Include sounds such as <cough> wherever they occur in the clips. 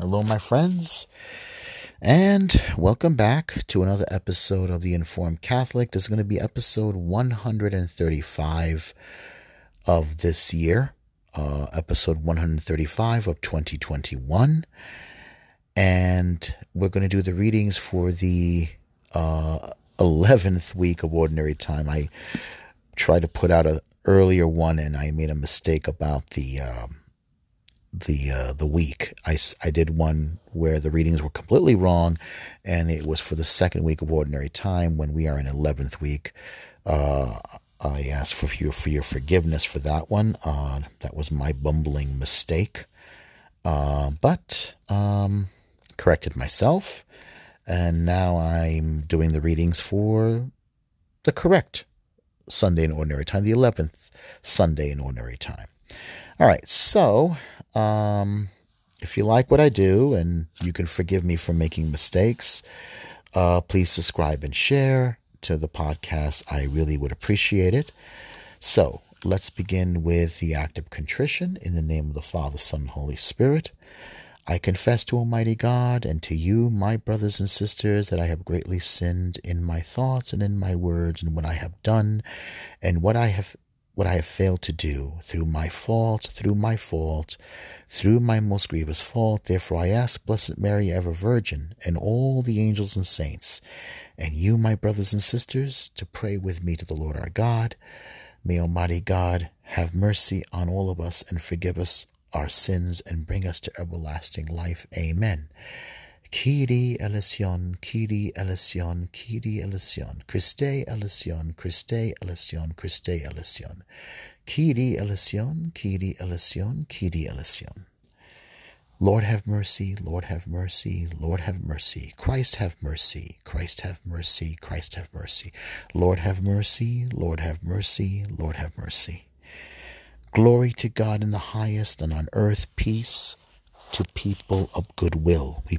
Hello, my friends, and welcome back to another episode of The Informed Catholic. This is going to be episode 135 of this year, uh, episode 135 of 2021. And we're going to do the readings for the uh, 11th week of Ordinary Time. I tried to put out an earlier one and I made a mistake about the. Um, the uh, the week. I, I did one where the readings were completely wrong, and it was for the second week of ordinary time when we are in eleventh week. Uh, I ask for your for your forgiveness for that one. Uh, that was my bumbling mistake, uh, but um, corrected myself, and now I'm doing the readings for the correct Sunday in ordinary time, the eleventh Sunday in ordinary time. All right, so um, if you like what I do and you can forgive me for making mistakes, uh, please subscribe and share to the podcast. I really would appreciate it. So let's begin with the act of contrition in the name of the Father, Son, and Holy Spirit. I confess to Almighty God and to you, my brothers and sisters, that I have greatly sinned in my thoughts and in my words and what I have done and what I have what I have failed to do through my fault, through my fault, through my most grievous fault. Therefore, I ask Blessed Mary, ever Virgin, and all the angels and saints, and you, my brothers and sisters, to pray with me to the Lord our God. May Almighty God have mercy on all of us and forgive us our sins and bring us to everlasting life. Amen. Kyrie eleison, Kyrie eleison, Kyrie eleison, Christe eleison, Christe eleison, Christe eleison, Kyrie eleison, Kyrie eleison, Kyrie eleison. Lord have mercy, Lord have mercy, Lord have mercy. Christ have mercy, Christ have mercy, Christ have mercy. Lord have mercy, Lord have mercy, Lord have mercy. Glory to God in the highest, and on earth peace to people of good will. We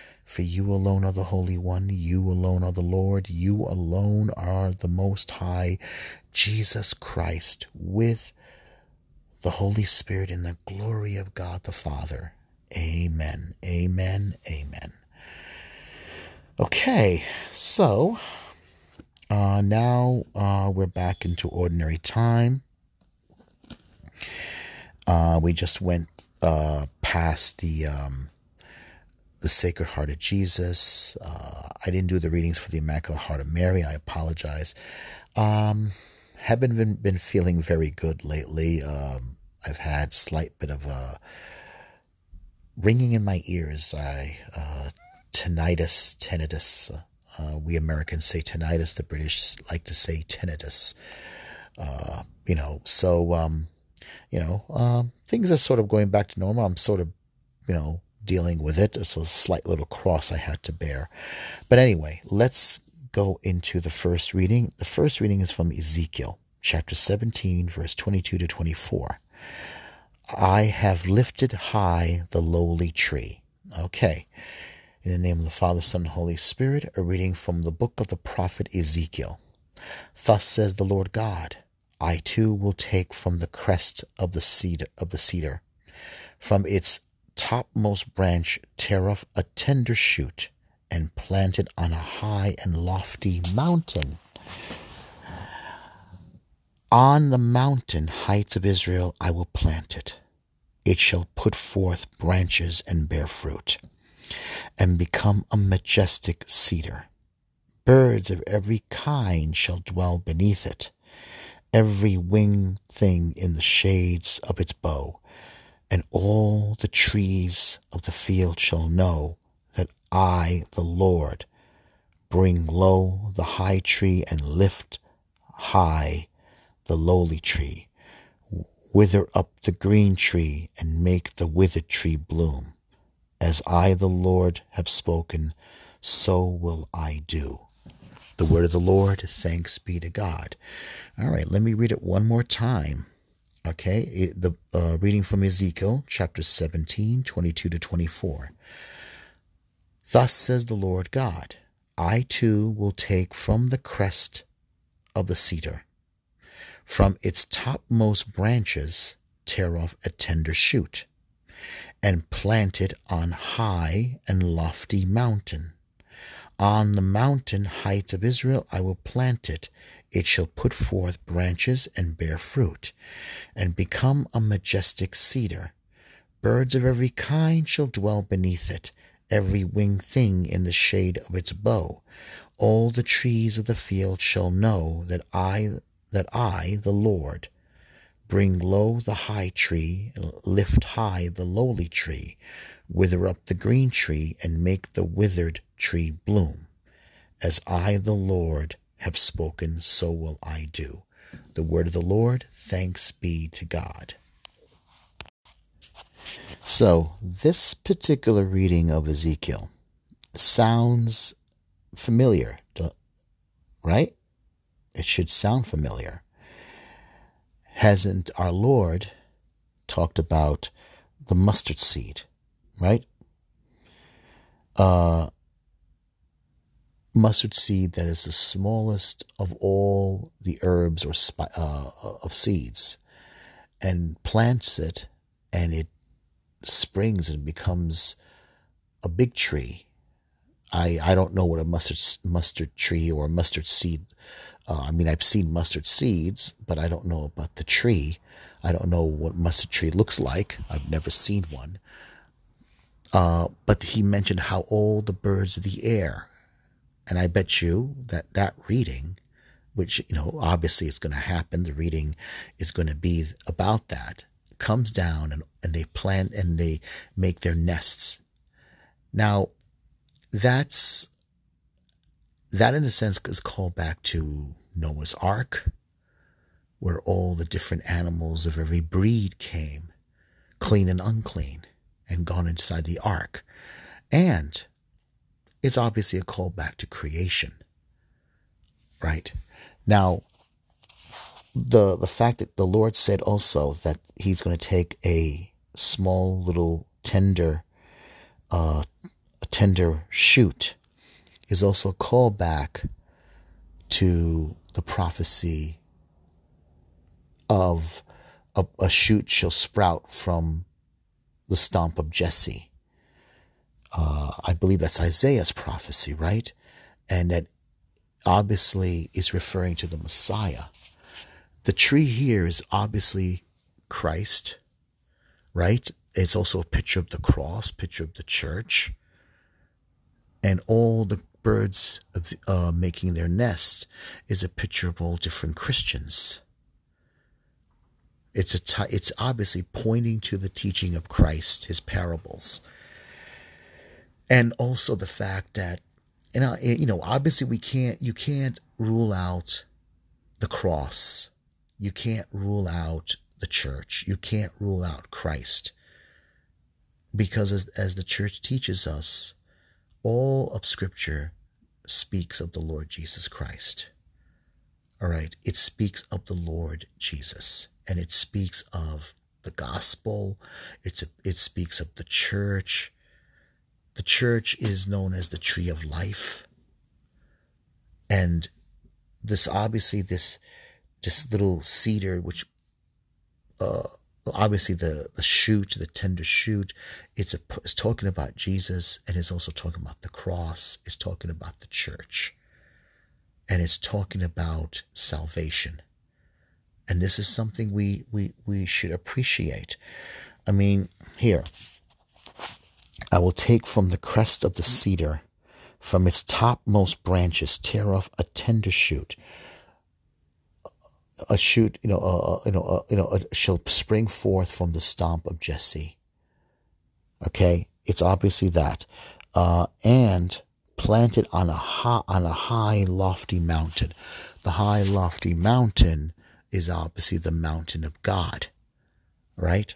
For you alone are the Holy One, you alone are the Lord, you alone are the Most High, Jesus Christ, with the Holy Spirit in the glory of God the Father. Amen, amen, amen. Okay, so uh, now uh, we're back into ordinary time. Uh, we just went uh, past the um, the Sacred Heart of Jesus. Uh, I didn't do the readings for the Immaculate Heart of Mary. I apologize. Um, haven't been, been feeling very good lately. Um, I've had slight bit of a ringing in my ears. I uh, tinnitus, tinnitus. Uh, we Americans say tinnitus. The British like to say tinnitus. Uh, you know, so um, you know, um, things are sort of going back to normal. I'm sort of, you know, dealing with it. It's a slight little cross I had to bear. But anyway, let's go into the first reading. The first reading is from Ezekiel chapter 17, verse 22 to 24. I have lifted high the lowly tree. Okay. In the name of the Father, Son, and Holy Spirit, a reading from the book of the prophet Ezekiel. Thus says the Lord God, I too will take from the crest of the cedar of the cedar, from its topmost branch tear off a tender shoot and plant it on a high and lofty mountain. On the mountain heights of Israel I will plant it. It shall put forth branches and bear fruit, and become a majestic cedar. Birds of every kind shall dwell beneath it, every winged thing in the shades of its bough and all the trees of the field shall know that I, the Lord, bring low the high tree and lift high the lowly tree, wither up the green tree and make the withered tree bloom. As I, the Lord, have spoken, so will I do. The word of the Lord, thanks be to God. All right, let me read it one more time. Okay, it, the uh, reading from Ezekiel chapter 17, 22 to 24. Thus says the Lord God I too will take from the crest of the cedar, from its topmost branches, tear off a tender shoot, and plant it on high and lofty mountain. On the mountain heights of Israel I will plant it. It shall put forth branches and bear fruit, and become a majestic cedar. Birds of every kind shall dwell beneath it, every winged thing in the shade of its bough. All the trees of the field shall know that I, that I, the Lord, bring low the high tree, lift high the lowly tree, wither up the green tree, and make the withered tree bloom. As I, the Lord, have spoken, so will I do. The word of the Lord, thanks be to God. So, this particular reading of Ezekiel sounds familiar, right? It should sound familiar. Hasn't our Lord talked about the mustard seed, right? Uh, mustard seed that is the smallest of all the herbs or spi- uh, of seeds, and plants it, and it springs and becomes a big tree I, I don't know what a mustard mustard tree or a mustard seed. Uh, I mean, I've seen mustard seeds, but I don't know about the tree. I don't know what mustard tree looks like. I've never seen one. Uh, but he mentioned how all the birds of the air, and I bet you that that reading, which you know obviously is going to happen, the reading is going to be about that, comes down and, and they plant and they make their nests. Now, that's that in a sense is called back to Noah's Ark, where all the different animals of every breed came, clean and unclean, and gone inside the ark. And it's obviously a call back to creation. Right? Now, the the fact that the Lord said also that He's going to take a small little tender uh, a tender shoot is also a callback to the prophecy of a, a, shoot shall sprout from the stump of Jesse. Uh, I believe that's Isaiah's prophecy, right? And that obviously is referring to the Messiah. The tree here is obviously Christ, right? It's also a picture of the cross, picture of the church and all the birds uh, making their nests is a picture of all different Christians. It's a t- it's obviously pointing to the teaching of Christ, his parables, and also the fact that you know you know obviously we can't you can't rule out the cross, you can't rule out the church, you can't rule out Christ, because as as the church teaches us, all of Scripture speaks of the Lord Jesus Christ. All right, it speaks of the Lord Jesus, and it speaks of the gospel. It's a, it speaks of the church. The church is known as the tree of life, and this obviously this this little cedar which uh, obviously the the shoot, the tender shoot, it's a it's talking about Jesus, and it's also talking about the cross. It's talking about the church, and it's talking about salvation. And this is something we we we should appreciate. I mean, here, I will take from the crest of the cedar, from its topmost branches, tear off a tender shoot a shoot, you know, uh, you know, uh, you know, shall spring forth from the stump of Jesse. Okay, it's obviously that, uh, and planted on a high, on a high, lofty mountain. The high, lofty mountain is obviously the mountain of God, right?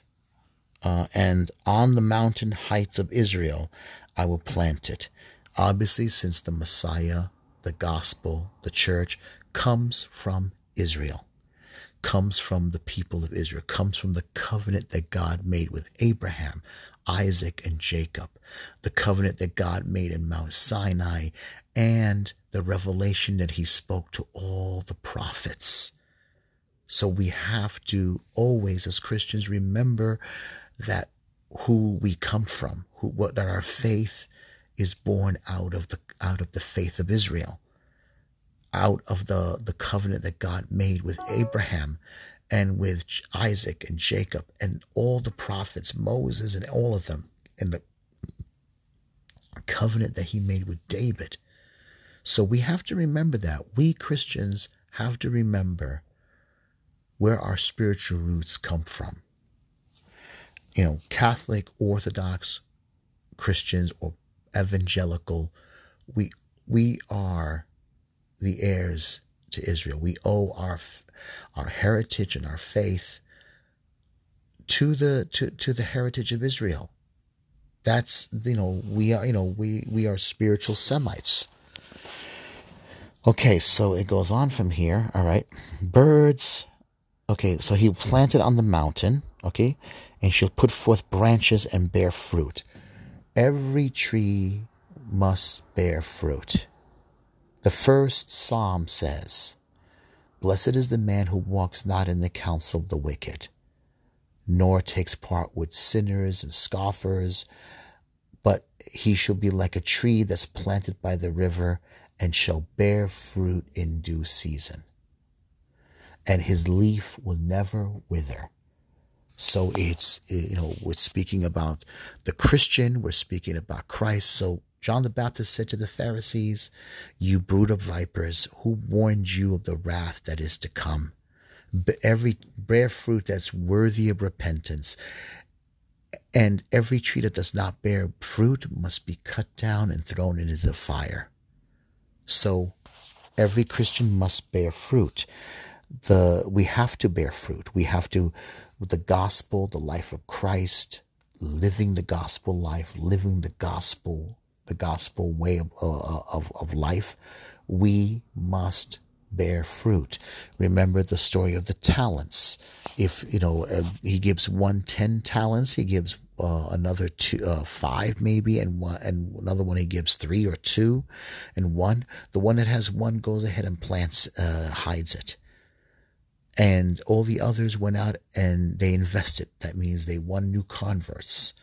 Uh, and on the mountain heights of Israel I will plant it. Obviously, since the Messiah, the gospel, the church comes from Israel, comes from the people of Israel, comes from the covenant that God made with Abraham, Isaac, and Jacob, the covenant that God made in Mount Sinai, and the revelation that he spoke to all the prophets. So we have to always, as Christians, remember that who we come from, who what that our faith is born out of the out of the faith of Israel, out of the the covenant that God made with Abraham and with Isaac and Jacob and all the prophets, Moses and all of them, and the covenant that he made with David. So we have to remember that. We Christians have to remember where our spiritual roots come from. You know, Catholic, Orthodox Christians, or evangelical, we we are the heirs to Israel. We owe our our heritage and our faith to the to, to the heritage of Israel. That's you know we are you know we we are spiritual Semites. Okay, so it goes on from here. All right, birds Okay, so he planted on the mountain, okay, and shall put forth branches and bear fruit. Every tree must bear fruit. The first psalm says, Blessed is the man who walks not in the counsel of the wicked, nor takes part with sinners and scoffers, but he shall be like a tree that's planted by the river and shall bear fruit in due season and his leaf will never wither. So it's, eh, you know, we're speaking about the Christian, we're speaking about Christ. So John the Baptist said to the Pharisees, You brood of vipers, who warned you of the wrath that is to come? Every bear fruit that's worthy of repentance, and every tree that does not bear fruit must be cut down and thrown into the fire. So every Christian must bear fruit the we have to bear fruit. We have to with the gospel, the life of Christ, living the gospel life, living the gospel, the gospel way of uh, of, of life. We must bear fruit. Remember the story of the talents. If you know uh, he gives one ten talents, he gives uh, another two, uh, five maybe, and one, and another one he gives three or two, and one. The one that has one goes ahead and plants, uh, hides it and all the others went out and they invested. That means they won new converts.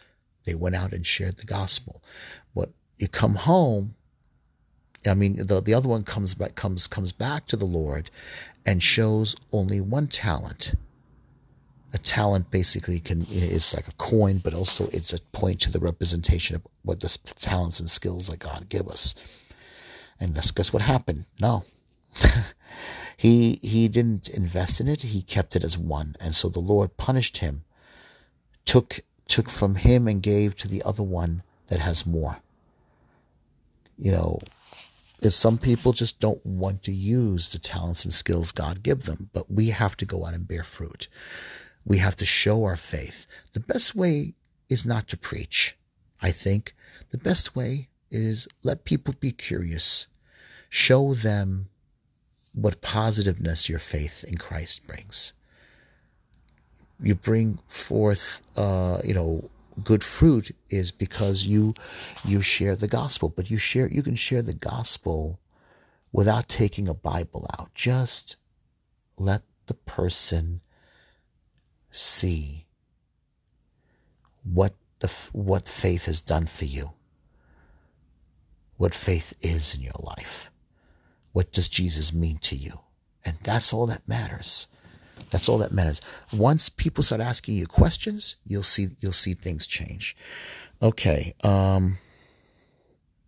They went out and shared the gospel. But you come home, I mean, the, the other one comes back, comes, comes back to the Lord and shows only one talent. A talent basically can is like a coin, but also it's a point to the representation of what the talents and skills that God give us. And that's guess what happened? No. <laughs> He he didn't invest in it, he kept it as one. And so the Lord punished him, took took from him and gave to the other one that has more. You know, if some people just don't want to use the talents and skills God give them, but we have to go out and bear fruit. We have to show our faith. The best way is not to preach. I think the best way is let people be curious. Show them what positiveness your faith in Christ brings. You bring forth, uh, you know, good fruit is because you you share the gospel, but you share you can share the gospel without taking a Bible out. Just let the person see what the what faith has done for you. What faith is in your life. What does Jesus mean to you? And that's all that matters. That's all that matters. Once people start asking you questions, you'll see you'll see things change. Okay. Um,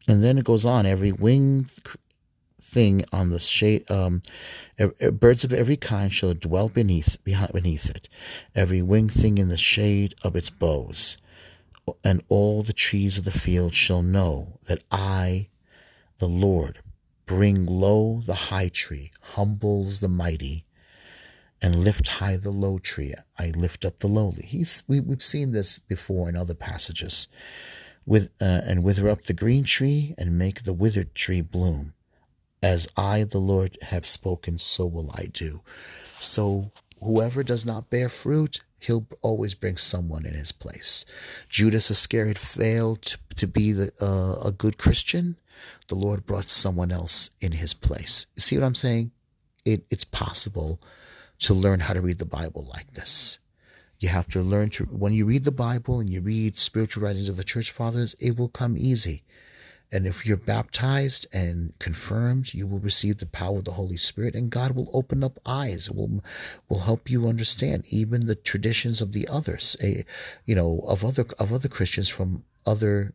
and then it goes on. Every winged thing on the shade, um, birds of every kind shall dwell beneath behind beneath it. Every winged thing in the shade of its boughs, and all the trees of the field shall know that I, the Lord, bring low the high tree, humbles the mighty, and lift high the low tree. I lift up the lowly. He's we, we've seen this before in other passages. With uh, and wither up the green tree and make the withered tree bloom. As I, the Lord, have spoken, so will I do. So whoever does not bear fruit, he'll always bring someone in his place. Judas Iscariot failed to, to be the, uh, a good Christian. The Lord brought someone else in his place. See what I'm saying? It, it's possible to learn how to read the Bible like this. You have to learn to, when you read the Bible and you read spiritual writings of the church fathers, it will come easy. And if you're baptized and confirmed, you will receive the power of the Holy Spirit, and God will open up eyes. will will help you understand even the traditions of the others, a, eh, you know, of other of other Christians from other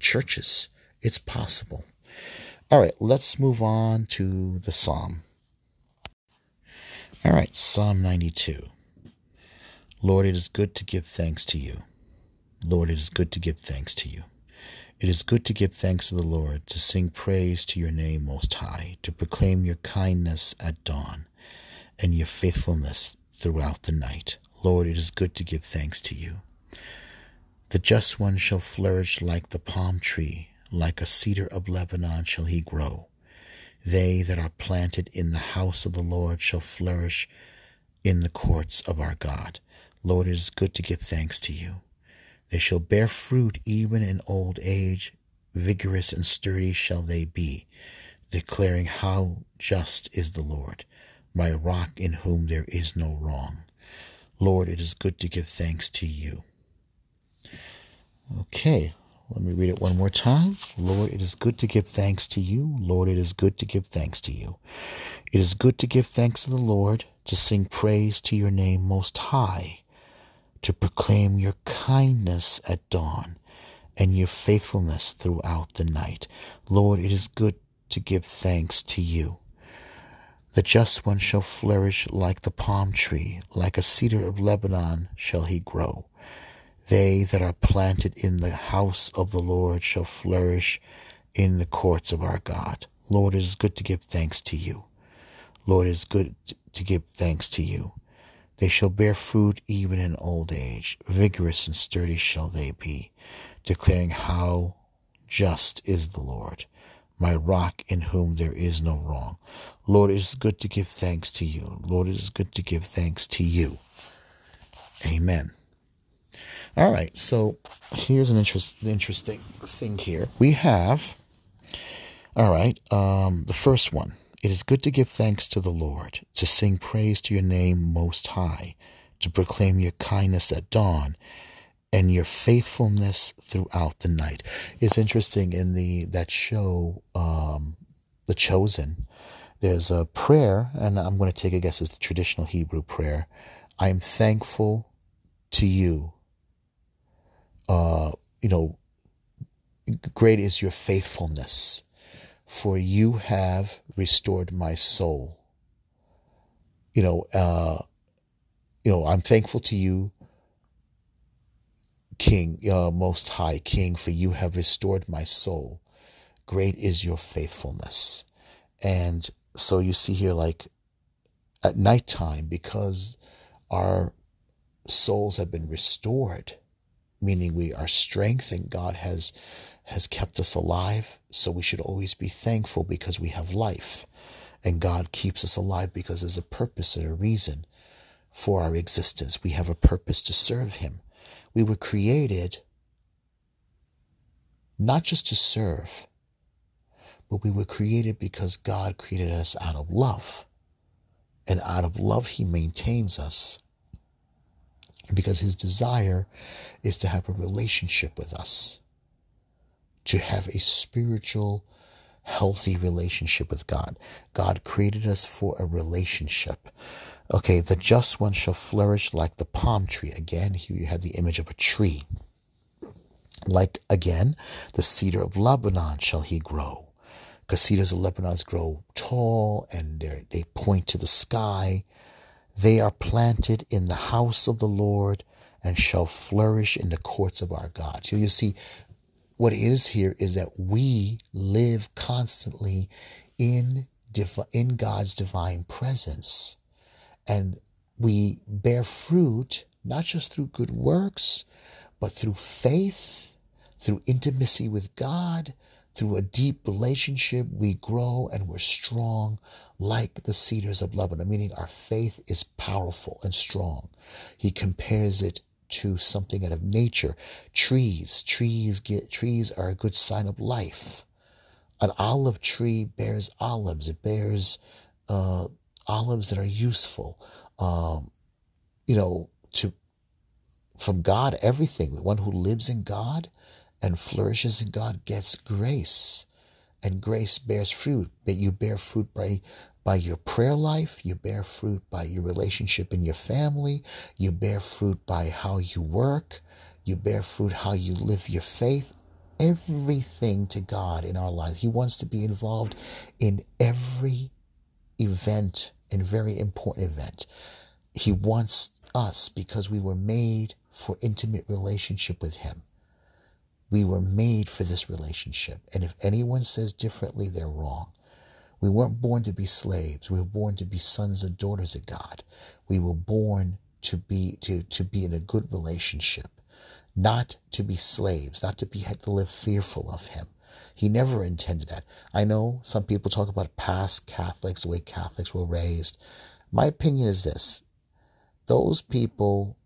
churches. It's possible. All right, let's move on to the Psalm. All right, Psalm 92. Lord, it is good to give thanks to you. Lord, it is good to give thanks to you. It is good to give thanks to the Lord, to sing praise to your name most high, to proclaim your kindness at dawn and your faithfulness throughout the night. Lord, it is good to give thanks to you. The just one shall flourish like the palm tree, like a cedar of Lebanon shall he grow. They that are planted in the house of the Lord shall flourish in the courts of our God. Lord, it is good to give thanks to you. They shall bear fruit even in old age, vigorous and sturdy shall they be, declaring how just is the Lord, my rock in whom there is no wrong. Lord, it is good to give thanks to you. Okay, let me read it one more time. Lord, it is good to give thanks to you. Lord, it is good to give thanks to you. It is good to give thanks to the Lord, to sing praise to your name most high, to proclaim your kindness at dawn and your faithfulness throughout the night. Lord, it is good to give thanks to you. The just one shall flourish like the palm tree, like a cedar of Lebanon shall he grow. They that are planted in the house of the Lord shall flourish in the courts of our God. Lord, it is good to give thanks to you. Lord, it is good to give thanks to you. They shall bear fruit even in old age. Vigorous and sturdy shall they be, declaring how just is the Lord, my rock in whom there is no wrong. Lord, it is good to give thanks to you. Lord, it is good to give thanks to you. Amen. All right, so here's an interest, interesting thing here. We have, all right, um, the first one. It is good to give thanks to the Lord, to sing praise to your name most high, to proclaim your kindness at dawn and your faithfulness throughout the night. It's interesting in the that show, um, The Chosen. There's a prayer, and I'm going to take a guess as the traditional Hebrew prayer. I am thankful to you uh, you know, great is your faithfulness, for you have restored my soul. You know, uh, you know, I'm thankful to you, King, uh, Most High King, for you have restored my soul. Great is your faithfulness. And so you see here, like at nighttime, because our souls have been restored meaning we are strength and God has has kept us alive. So we should always be thankful because we have life. And God keeps us alive because there's a purpose and a reason for our existence. We have a purpose to serve Him. We were created not just to serve, but we were created because God created us out of love. And out of love, He maintains us because his desire is to have a relationship with us, to have a spiritual, healthy relationship with God. God created us for a relationship. Okay, the just one shall flourish like the palm tree. Again, here you have the image of a tree. Like again, the cedar of Lebanon shall he grow. Because cedars of Lebanon grow tall and they point to the sky. They are planted in the house of the Lord and shall flourish in the courts of our God. So you see, what it is here is that we live constantly in, in God's divine presence. And we bear fruit not just through good works, but through faith, through intimacy with God, through a deep relationship, we grow and we're strong like the cedars of Lebanon, meaning our faith is powerful and strong. He compares it to something out of nature. Trees, trees get trees are a good sign of life. An olive tree bears olives. It bears uh, olives that are useful. Um, you know, to from God, everything. The one who lives in God and flourishes in God gives grace. And grace bears fruit. But you bear fruit by by your prayer life, you bear fruit by your relationship in your family, you bear fruit by how you work, you bear fruit how you live your faith. Everything to God in our lives. He wants to be involved in every event and very important event. He wants us because we were made for intimate relationship with him. We were made for this relationship. And if anyone says differently, they're wrong. We weren't born to be slaves. We were born to be sons and daughters of God. We were born to be to, to be in a good relationship, not to be slaves, not to be to live fearful of him. He never intended that. I know some people talk about past Catholics, the way Catholics were raised. My opinion is this those people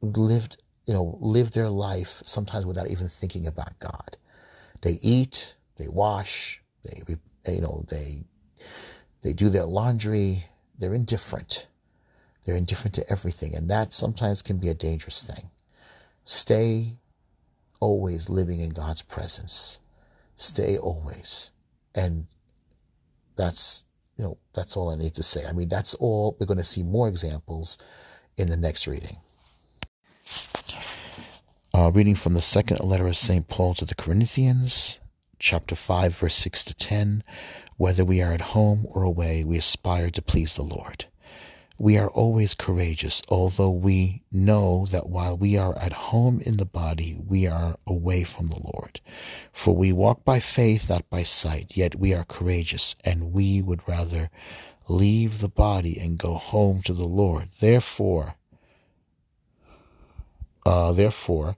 lived, you know, live their life sometimes without even thinking about God. They eat, they wash, they you know, they they do their laundry. They're indifferent. They're indifferent to everything, and that sometimes can be a dangerous thing. Stay always living in God's presence. Stay always, and that's you know that's all I need to say. I mean, that's all. We're going to see more examples in the next reading. Uh, reading from the second letter of St. Paul to the Corinthians, chapter 5, verse 6 to 10. Whether we are at home or away, we aspire to please the Lord. We are always courageous, although we know that while we are at home in the body, we are away from the Lord. For we walk by faith, not by sight, yet we are courageous, and we would rather leave the body and go home to the Lord. Therefore, uh, therefore,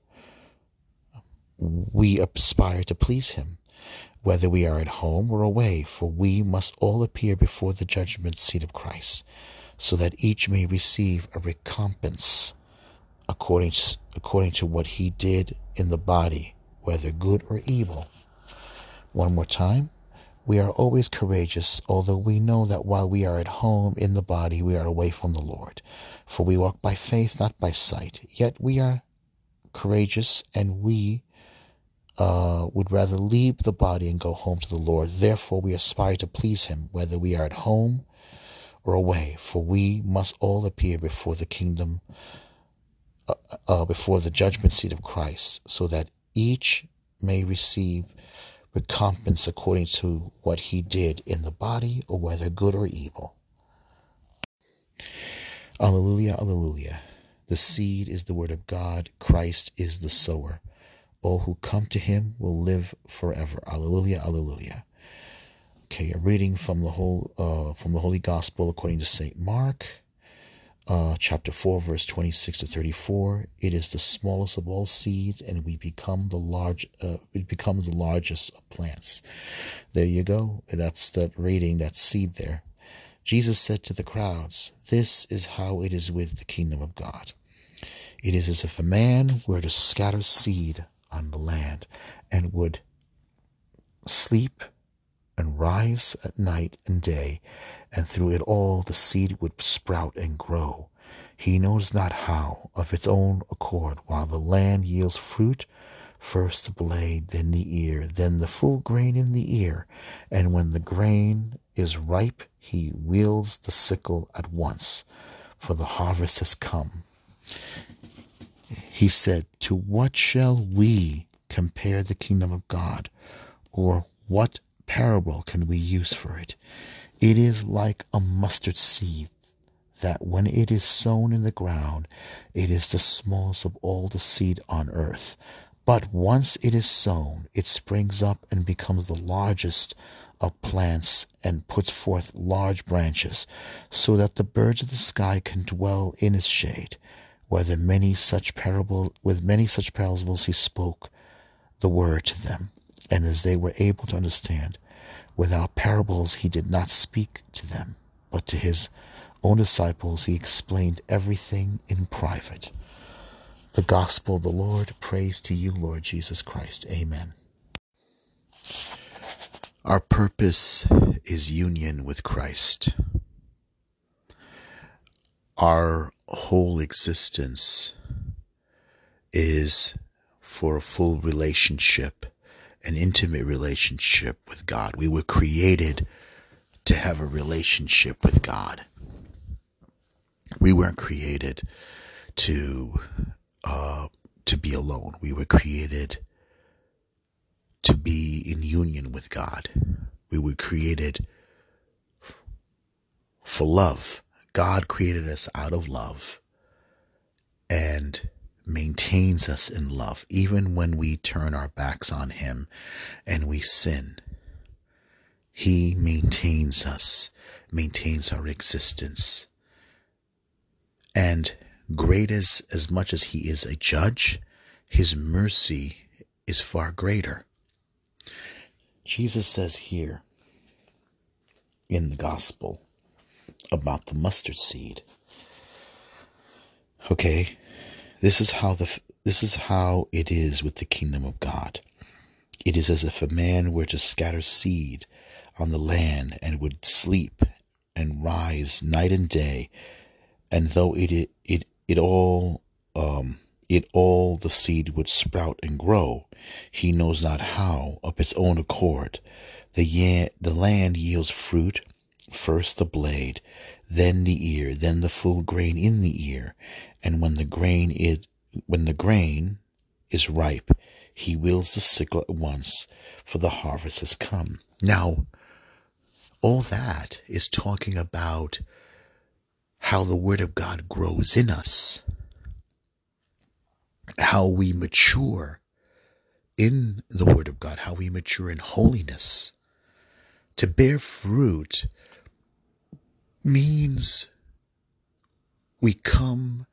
we aspire to please Him whether we are at home or away, for we must all appear before the judgment seat of Christ, so that each may receive a recompense according to, according to what he did in the body, whether good or evil. One more time. We are always courageous, although we know that while we are at home in the body, we are away from the Lord. For we walk by faith, not by sight. Yet we are courageous, and we uh, would rather leave the body and go home to the Lord. Therefore, we aspire to please Him, whether we are at home or away, for we must all appear before the kingdom, uh, uh, before the judgment seat of Christ, so that each may receive recompense according to what he did in the body, or whether good or evil. Alleluia, alleluia. The seed is the word of God, Christ is the sower all who come to him will live forever. Alleluia, alleluia. Okay, a reading from the whole uh, from the Holy Gospel according to Saint Mark, uh, chapter four, verse twenty-six to thirty-four. It is the smallest of all seeds, and we become the large. Uh, it becomes the largest of plants. There you go. That's that reading. That seed there. Jesus said to the crowds, "This is how it is with the kingdom of God. It is as if a man were to scatter seed." on the land and would sleep and rise at night and day, and through it all the seed would sprout and grow. He knows not how, of its own accord, while the land yields fruit, first the blade, then the ear, then the full grain in the ear, and when the grain is ripe, he wields the sickle at once, for the harvest has come. He said, To what shall we compare the kingdom of God? Or what parable can we use for it? It is like a mustard seed that when it is sown in the ground, it is the smallest of all the seed on earth. But once it is sown, it springs up and becomes the largest of plants and puts forth large branches, so that the birds of the sky can dwell in its shade. Whether many such parable with many such parables he spoke the word to them, and as they were able to understand, without parables he did not speak to them, but to his own disciples he explained everything in private. The gospel of the Lord, praise to you, Lord Jesus Christ. Amen. Our purpose is union with Christ. Our whole existence is for a full relationship, an intimate relationship with God. We were created to have a relationship with God. We weren't created to uh, to be alone. We were created to be in union with God. We were created for love. God created us out of love and maintains us in love, even when we turn our backs on Him and we sin. He maintains us, maintains our existence. And great as, as much as He is a judge, His mercy is far greater. Jesus says here in the gospel about the mustard seed. Okay, this is how the this is how it is with the kingdom of God. It is as if a man were to scatter seed on the land and would sleep and rise night and day, and though it it it, it all um it all the seed would sprout and grow, he knows not how, of its own accord. The, ya- the land yields fruit, first the blade, then the ear, then the full grain in the ear. And when the grain is, when the grain is ripe, he wields the sickle at once, for the harvest has come. Now, all that is talking about how the Word of God grows in us, how we mature in the Word of God, how we mature in holiness. To bear fruit means we come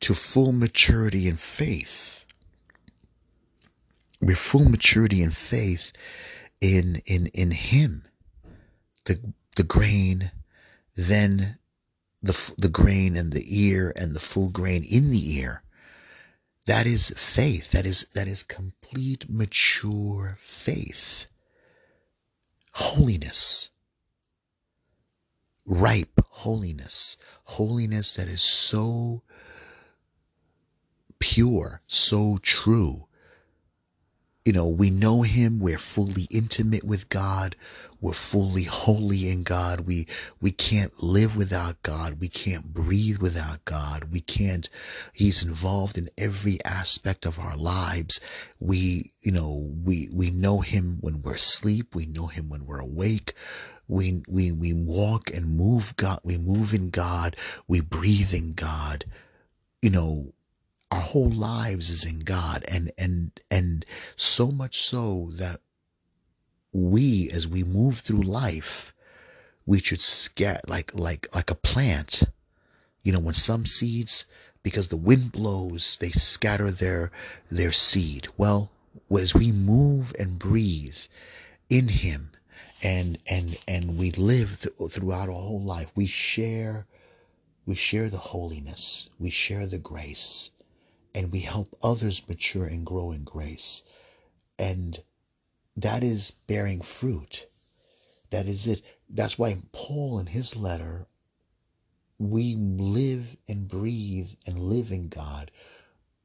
to full maturity in faith. We're full maturity in faith in in in Him. The the grain, then the the grain and the ear and the full grain in the ear that is faith. That is, that is complete mature faith. Holiness. Ripe holiness. Holiness that is so pure, so true, you know, we know him. We're fully intimate with God. We're fully holy in God. We, we can't live without God. We can't breathe without God. We can't, he's involved in every aspect of our lives. We, you know, we, we know him when we're asleep. We know him when we're awake. We, we, we walk and move God. We move in God. We breathe in God. You know, our whole lives is in God and and and so much so that we as we move through life we should scat like like like a plant. You know when some seeds because the wind blows they scatter their their seed. Well as we move and breathe in him and and and we live th- throughout our whole life we share we share the holiness we share the grace and we help others mature and grow in grace. And that is bearing fruit. That is it. That's why Paul, in his letter, we live and breathe and live in God.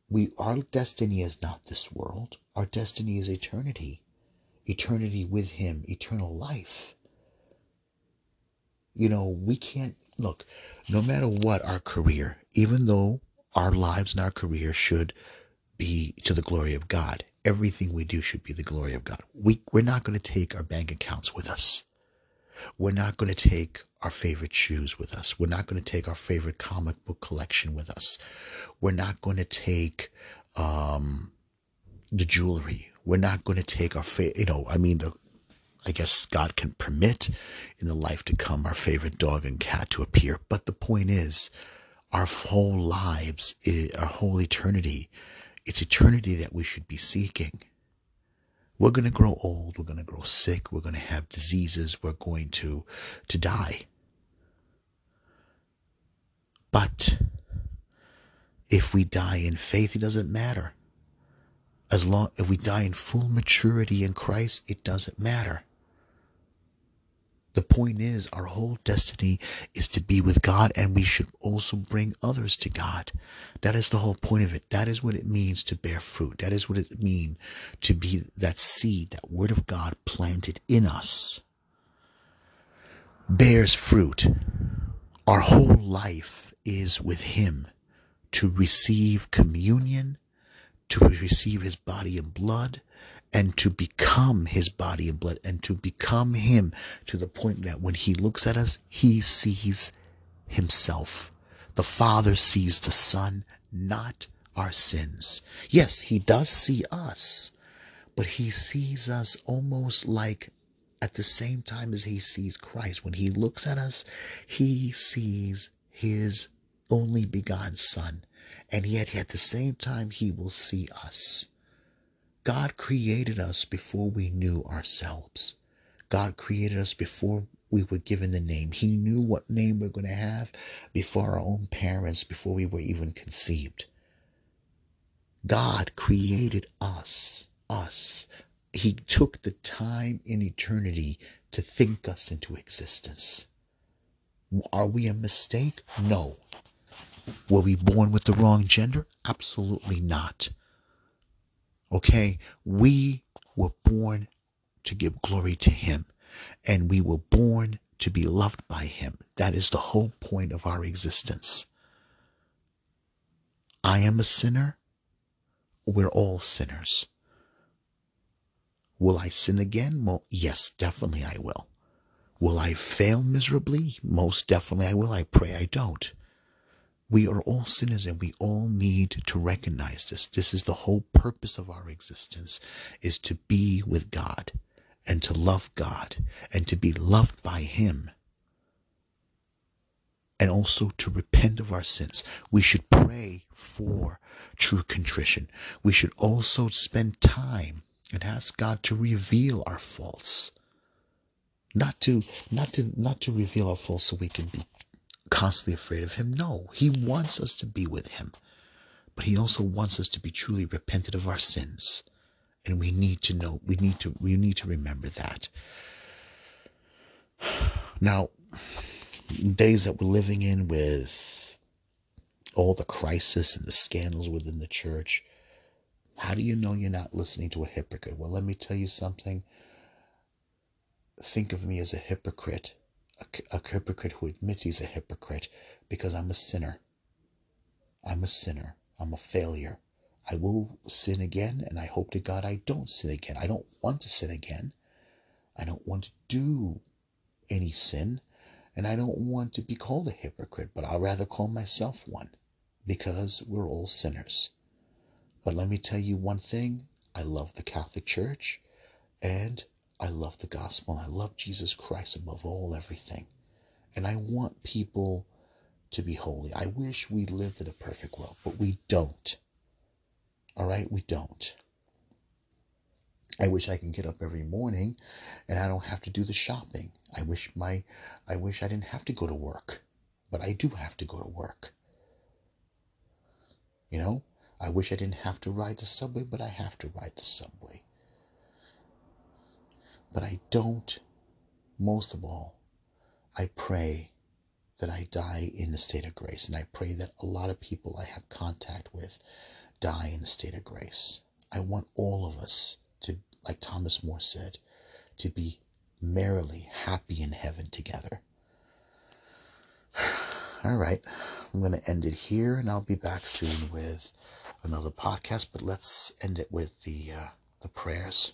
We our destiny is not this world. Our destiny is eternity. Eternity with him, eternal life. You know, we can't look, no matter what our career, even though our lives and our career should be to the glory of God. Everything we do should be the glory of God. We, we're not going to take our bank accounts with us. We're not going to take our favorite shoes with us. We're not going to take our favorite comic book collection with us. We're not going to take um, the jewelry. We're not going to take our, fa- you know, I mean, the, I guess God can permit in the life to come our favorite dog and cat to appear. But the point is, our whole lives, our whole eternity, it's eternity that we should be seeking. We're going to grow old. We're going to grow sick. We're going to have diseases. We're going to, to die. But if we die in faith, it doesn't matter. As long if we die in full maturity in Christ, it doesn't matter. The point is, our whole destiny is to be with God, and we should also bring others to God. That is the whole point of it. That is what it means to bear fruit. That is what it means to be that seed, that word of God planted in us. Bears fruit. Our whole life is with Him to receive communion, to receive His body and blood, and to become his body and blood and to become him to the point that when he looks at us, he sees himself. The Father sees the Son, not our sins. Yes, he does see us, but he sees us almost like at the same time as he sees Christ. When he looks at us, he sees his only begotten Son. And yet at the same time, he will see us. God created us before we knew ourselves. God created us before we were given the name. He knew what name we we're going to have before our own parents, before we were even conceived. God created us, us. He took the time in eternity to think us into existence. Are we a mistake? No. Were we born with the wrong gender? Absolutely not. Okay? We were born to give glory to Him, and we were born to be loved by Him. That is the whole point of our existence. I am a sinner. We're all sinners. Will I sin again? Well, yes, definitely I will. Will I fail miserably? Most definitely I will. I pray I don't. We are all sinners and we all need to recognize this. This is the whole purpose of our existence is to be with God and to love God and to be loved by him and also to repent of our sins. We should pray for true contrition. We should also spend time and ask God to reveal our faults. Not to not to not to reveal our faults so we can be constantly afraid of him. No, he wants us to be with him. But he also wants us to be truly repentant of our sins. And we need to know, we need to, we need to remember that. Now, days that we're living in with all the crisis and the scandals within the church, how do you know you're not listening to a hypocrite? Well, let me tell you something. Think of me as a hypocrite a, hypocrite who admits he's a hypocrite because I'm a sinner. I'm a sinner. I'm a failure. I will sin again, and I hope to God I don't sin again. I don't want to sin again. I don't want to do any sin, and I don't want to be called a hypocrite, but I'll rather call myself one because we're all sinners. But let me tell you one thing I love the Catholic Church, and I love the gospel. I love Jesus Christ above all everything. And I want people to be holy. I wish we lived in a perfect world, but we don't. All right? We don't. I wish I can get up every morning and I don't have to do the shopping. I wish my I wish I didn't have to go to work, but I do have to go to work. You know, I wish I didn't have to ride the subway, but I have to ride the subway. But I don't, most of all, I pray that I die in a state of grace. And I pray that a lot of people I have contact with die in a state of grace. I want all of us to, like Thomas More said, to be merrily happy in heaven together. <sighs> All right, I'm going to end it here and I'll be back soon with another podcast, but let's end it with the, uh, the prayers.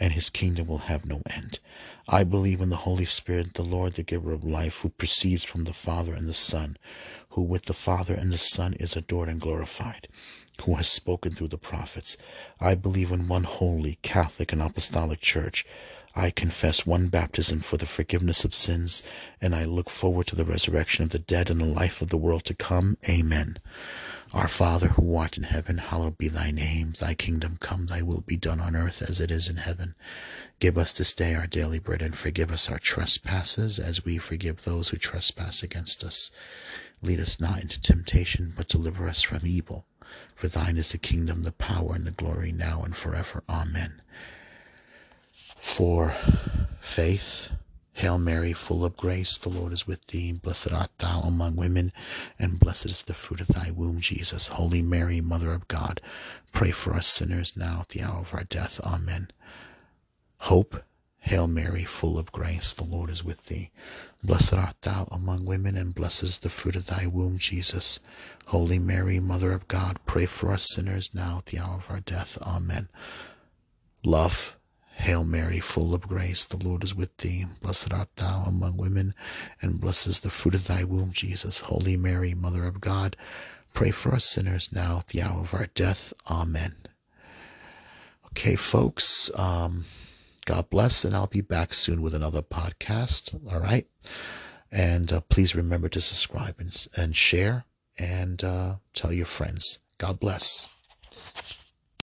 and his kingdom will have no end. I believe in the Holy Spirit, the Lord, the giver of life, who proceeds from the Father and the Son, who with the Father and the Son is adored and glorified, who has spoken through the prophets. I believe in one holy, Catholic, and Apostolic Church. I confess one baptism for the forgiveness of sins, and I look forward to the resurrection of the dead and the life of the world to come. Amen. Our Father, who art in heaven, hallowed be thy name. Thy kingdom come, thy will be done on earth as it is in heaven. Give us this day our daily bread, and forgive us our trespasses, as we forgive those who trespass against us. Lead us not into temptation, but deliver us from evil. For thine is the kingdom, the power, and the glory, now and forever. Amen for faith. Hail Mary, full of grace, the Lord is with thee. Blessed art thou among women, and blessed is the fruit of thy womb, Jesus. Holy Mary, Mother of God, pray for us sinners now at the hour of our death. Amen. Hope. Hail Mary, full of grace, the Lord is with thee. Blessed art thou among women, and blessed is the fruit of thy womb, Jesus. Holy Mary, Mother of God, pray for us sinners now at the hour of our death. Amen. Love. Hail Mary, full of grace, the Lord is with thee. Blessed art thou among women, and blessed is the fruit of thy womb, Jesus. Holy Mary, Mother of God, pray for us sinners now at the hour of our death. Amen. Okay, folks, um, God bless, and I'll be back soon with another podcast. All right. And uh, please remember to subscribe and, and share and uh, tell your friends. God bless.